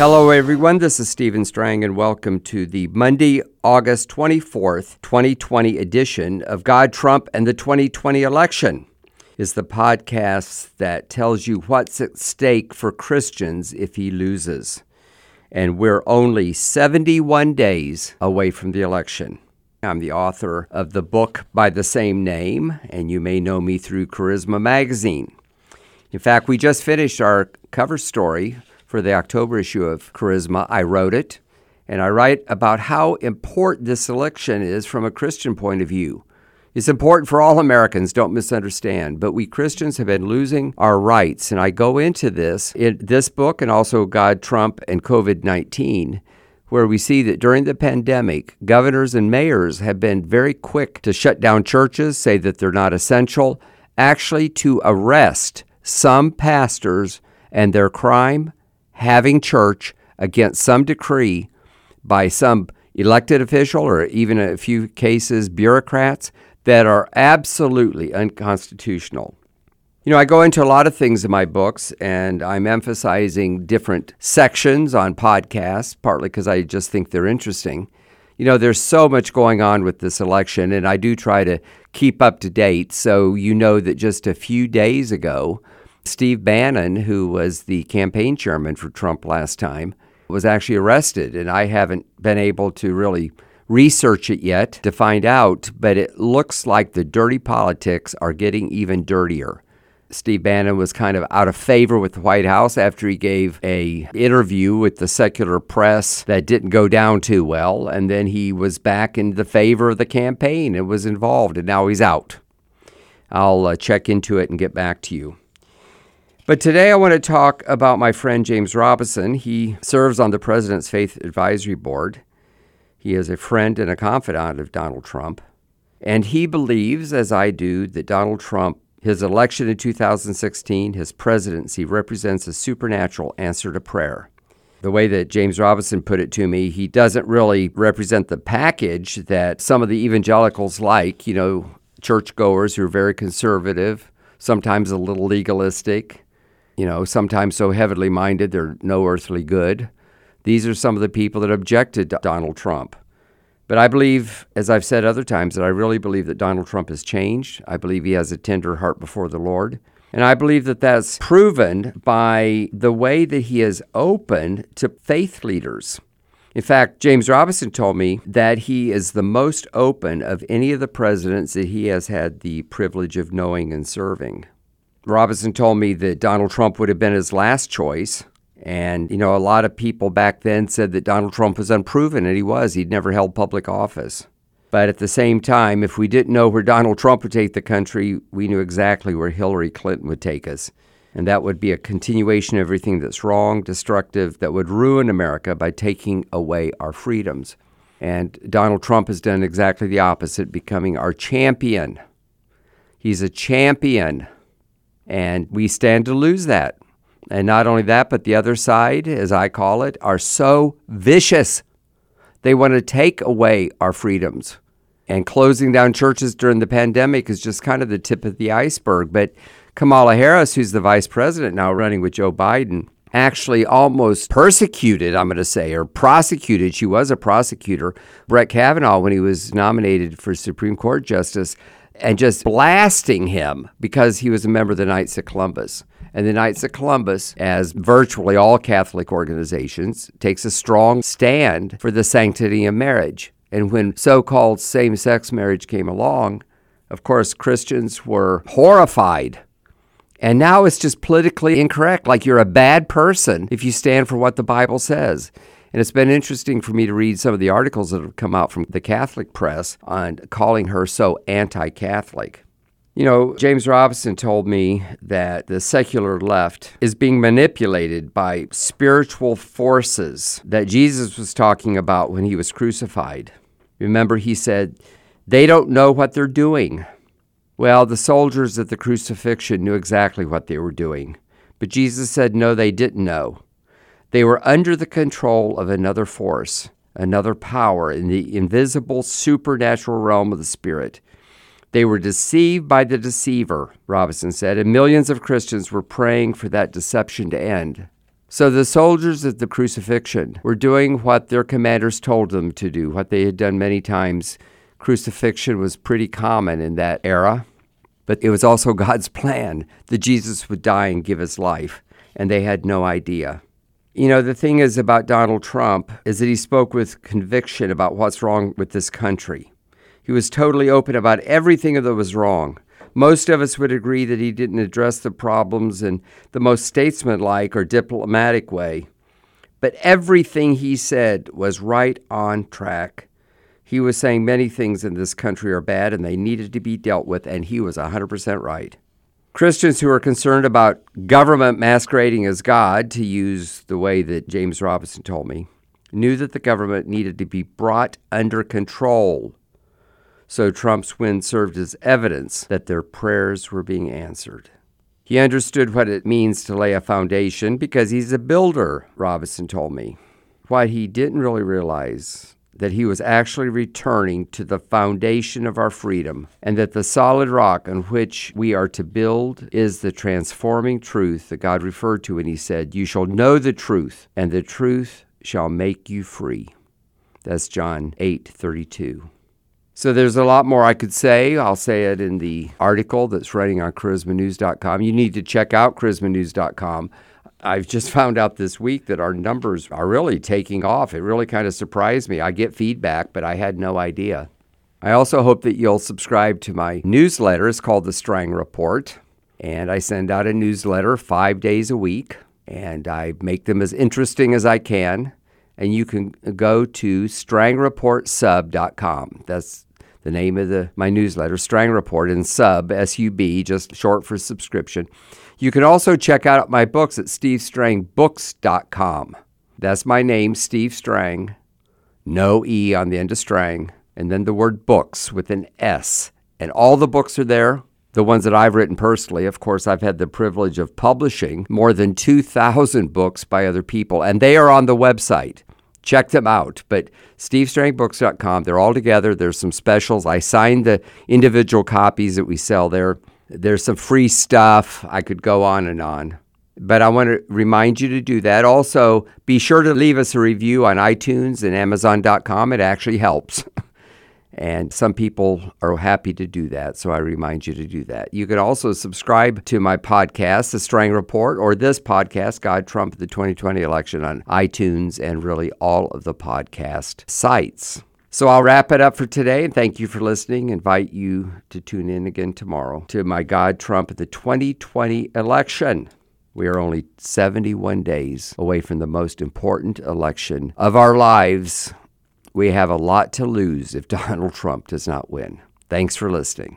Hello, everyone. This is Stephen Strang, and welcome to the Monday, August 24th, 2020 edition of God, Trump, and the 2020 election. Is the podcast that tells you what's at stake for Christians if he loses. And we're only 71 days away from the election. I'm the author of the book by the same name, and you may know me through Charisma Magazine. In fact, we just finished our cover story for the October issue of Charisma. I wrote it, and I write about how important this election is from a Christian point of view. It's important for all Americans, don't misunderstand, but we Christians have been losing our rights. And I go into this in this book and also God, Trump, and COVID 19, where we see that during the pandemic, governors and mayors have been very quick to shut down churches, say that they're not essential, actually to arrest some pastors and their crime having church against some decree by some elected official or even a few cases bureaucrats that are absolutely unconstitutional. You know, I go into a lot of things in my books and I'm emphasizing different sections on podcasts, partly because I just think they're interesting. You know, there's so much going on with this election, and I do try to keep up to date. So, you know that just a few days ago, Steve Bannon, who was the campaign chairman for Trump last time, was actually arrested. And I haven't been able to really research it yet to find out, but it looks like the dirty politics are getting even dirtier. Steve Bannon was kind of out of favor with the White House after he gave a interview with the secular press that didn't go down too well and then he was back in the favor of the campaign and was involved and now he's out. I'll uh, check into it and get back to you. But today I want to talk about my friend James Robison. He serves on the President's Faith Advisory Board. He is a friend and a confidant of Donald Trump. And he believes, as I do, that Donald Trump, his election in 2016, his presidency, represents a supernatural answer to prayer. The way that James Robison put it to me, he doesn't really represent the package that some of the evangelicals like, you know, churchgoers who are very conservative, sometimes a little legalistic, you know, sometimes so heavily minded they're no earthly good. These are some of the people that objected to Donald Trump. But I believe, as I've said other times, that I really believe that Donald Trump has changed. I believe he has a tender heart before the Lord. And I believe that that's proven by the way that he is open to faith leaders. In fact, James Robison told me that he is the most open of any of the presidents that he has had the privilege of knowing and serving. Robison told me that Donald Trump would have been his last choice. And, you know, a lot of people back then said that Donald Trump was unproven, and he was. He'd never held public office. But at the same time, if we didn't know where Donald Trump would take the country, we knew exactly where Hillary Clinton would take us. And that would be a continuation of everything that's wrong, destructive, that would ruin America by taking away our freedoms. And Donald Trump has done exactly the opposite, becoming our champion. He's a champion and we stand to lose that. And not only that, but the other side, as I call it, are so vicious. They want to take away our freedoms. And closing down churches during the pandemic is just kind of the tip of the iceberg. But Kamala Harris, who's the vice president now running with Joe Biden, actually almost persecuted, I'm going to say, or prosecuted. She was a prosecutor. Brett Kavanaugh, when he was nominated for Supreme Court Justice, and just blasting him because he was a member of the Knights of Columbus. And the Knights of Columbus, as virtually all Catholic organizations, takes a strong stand for the sanctity of marriage. And when so called same sex marriage came along, of course, Christians were horrified. And now it's just politically incorrect, like you're a bad person if you stand for what the Bible says. And it's been interesting for me to read some of the articles that have come out from the Catholic press on calling her so anti Catholic. You know, James Robison told me that the secular left is being manipulated by spiritual forces that Jesus was talking about when he was crucified. Remember, he said, they don't know what they're doing. Well, the soldiers at the crucifixion knew exactly what they were doing. But Jesus said, no, they didn't know. They were under the control of another force, another power in the invisible supernatural realm of the Spirit. They were deceived by the deceiver, Robison said, and millions of Christians were praying for that deception to end. So the soldiers at the crucifixion were doing what their commanders told them to do, what they had done many times. Crucifixion was pretty common in that era, but it was also God's plan that Jesus would die and give his life, and they had no idea. You know, the thing is about Donald Trump is that he spoke with conviction about what's wrong with this country. He was totally open about everything that was wrong. Most of us would agree that he didn't address the problems in the most statesmanlike or diplomatic way. But everything he said was right on track. He was saying many things in this country are bad and they needed to be dealt with, and he was 100% right. Christians who are concerned about government masquerading as God, to use the way that James Robison told me, knew that the government needed to be brought under control so Trump's win served as evidence that their prayers were being answered. He understood what it means to lay a foundation because he's a builder, Robison told me. What he didn't really realize that he was actually returning to the foundation of our freedom, and that the solid rock on which we are to build is the transforming truth that God referred to when he said, You shall know the truth, and the truth shall make you free. That's John 8 32. So there's a lot more I could say. I'll say it in the article that's running on charismanews.com. You need to check out charismanews.com. I've just found out this week that our numbers are really taking off. It really kind of surprised me. I get feedback, but I had no idea. I also hope that you'll subscribe to my newsletter. It's called The Strang Report. And I send out a newsletter five days a week, and I make them as interesting as I can. And you can go to strangreportsub.com. That's the name of the my newsletter, Strang Report, and sub, S U B, just short for subscription. You can also check out my books at stevestrangbooks.com. That's my name, Steve Strang, no E on the end of Strang, and then the word books with an S. And all the books are there, the ones that I've written personally. Of course, I've had the privilege of publishing more than 2,000 books by other people, and they are on the website check them out. But stevestrangbooks.com, they're all together. There's some specials. I signed the individual copies that we sell there. There's some free stuff. I could go on and on. But I want to remind you to do that. Also, be sure to leave us a review on iTunes and Amazon.com. It actually helps. And some people are happy to do that, so I remind you to do that. You can also subscribe to my podcast, The Strang Report, or this podcast, God Trump the 2020 election, on iTunes and really all of the podcast sites. So I'll wrap it up for today and thank you for listening. Invite you to tune in again tomorrow to my God Trump the 2020 election. We are only 71 days away from the most important election of our lives we have a lot to lose if Donald Trump does not win. Thanks for listening.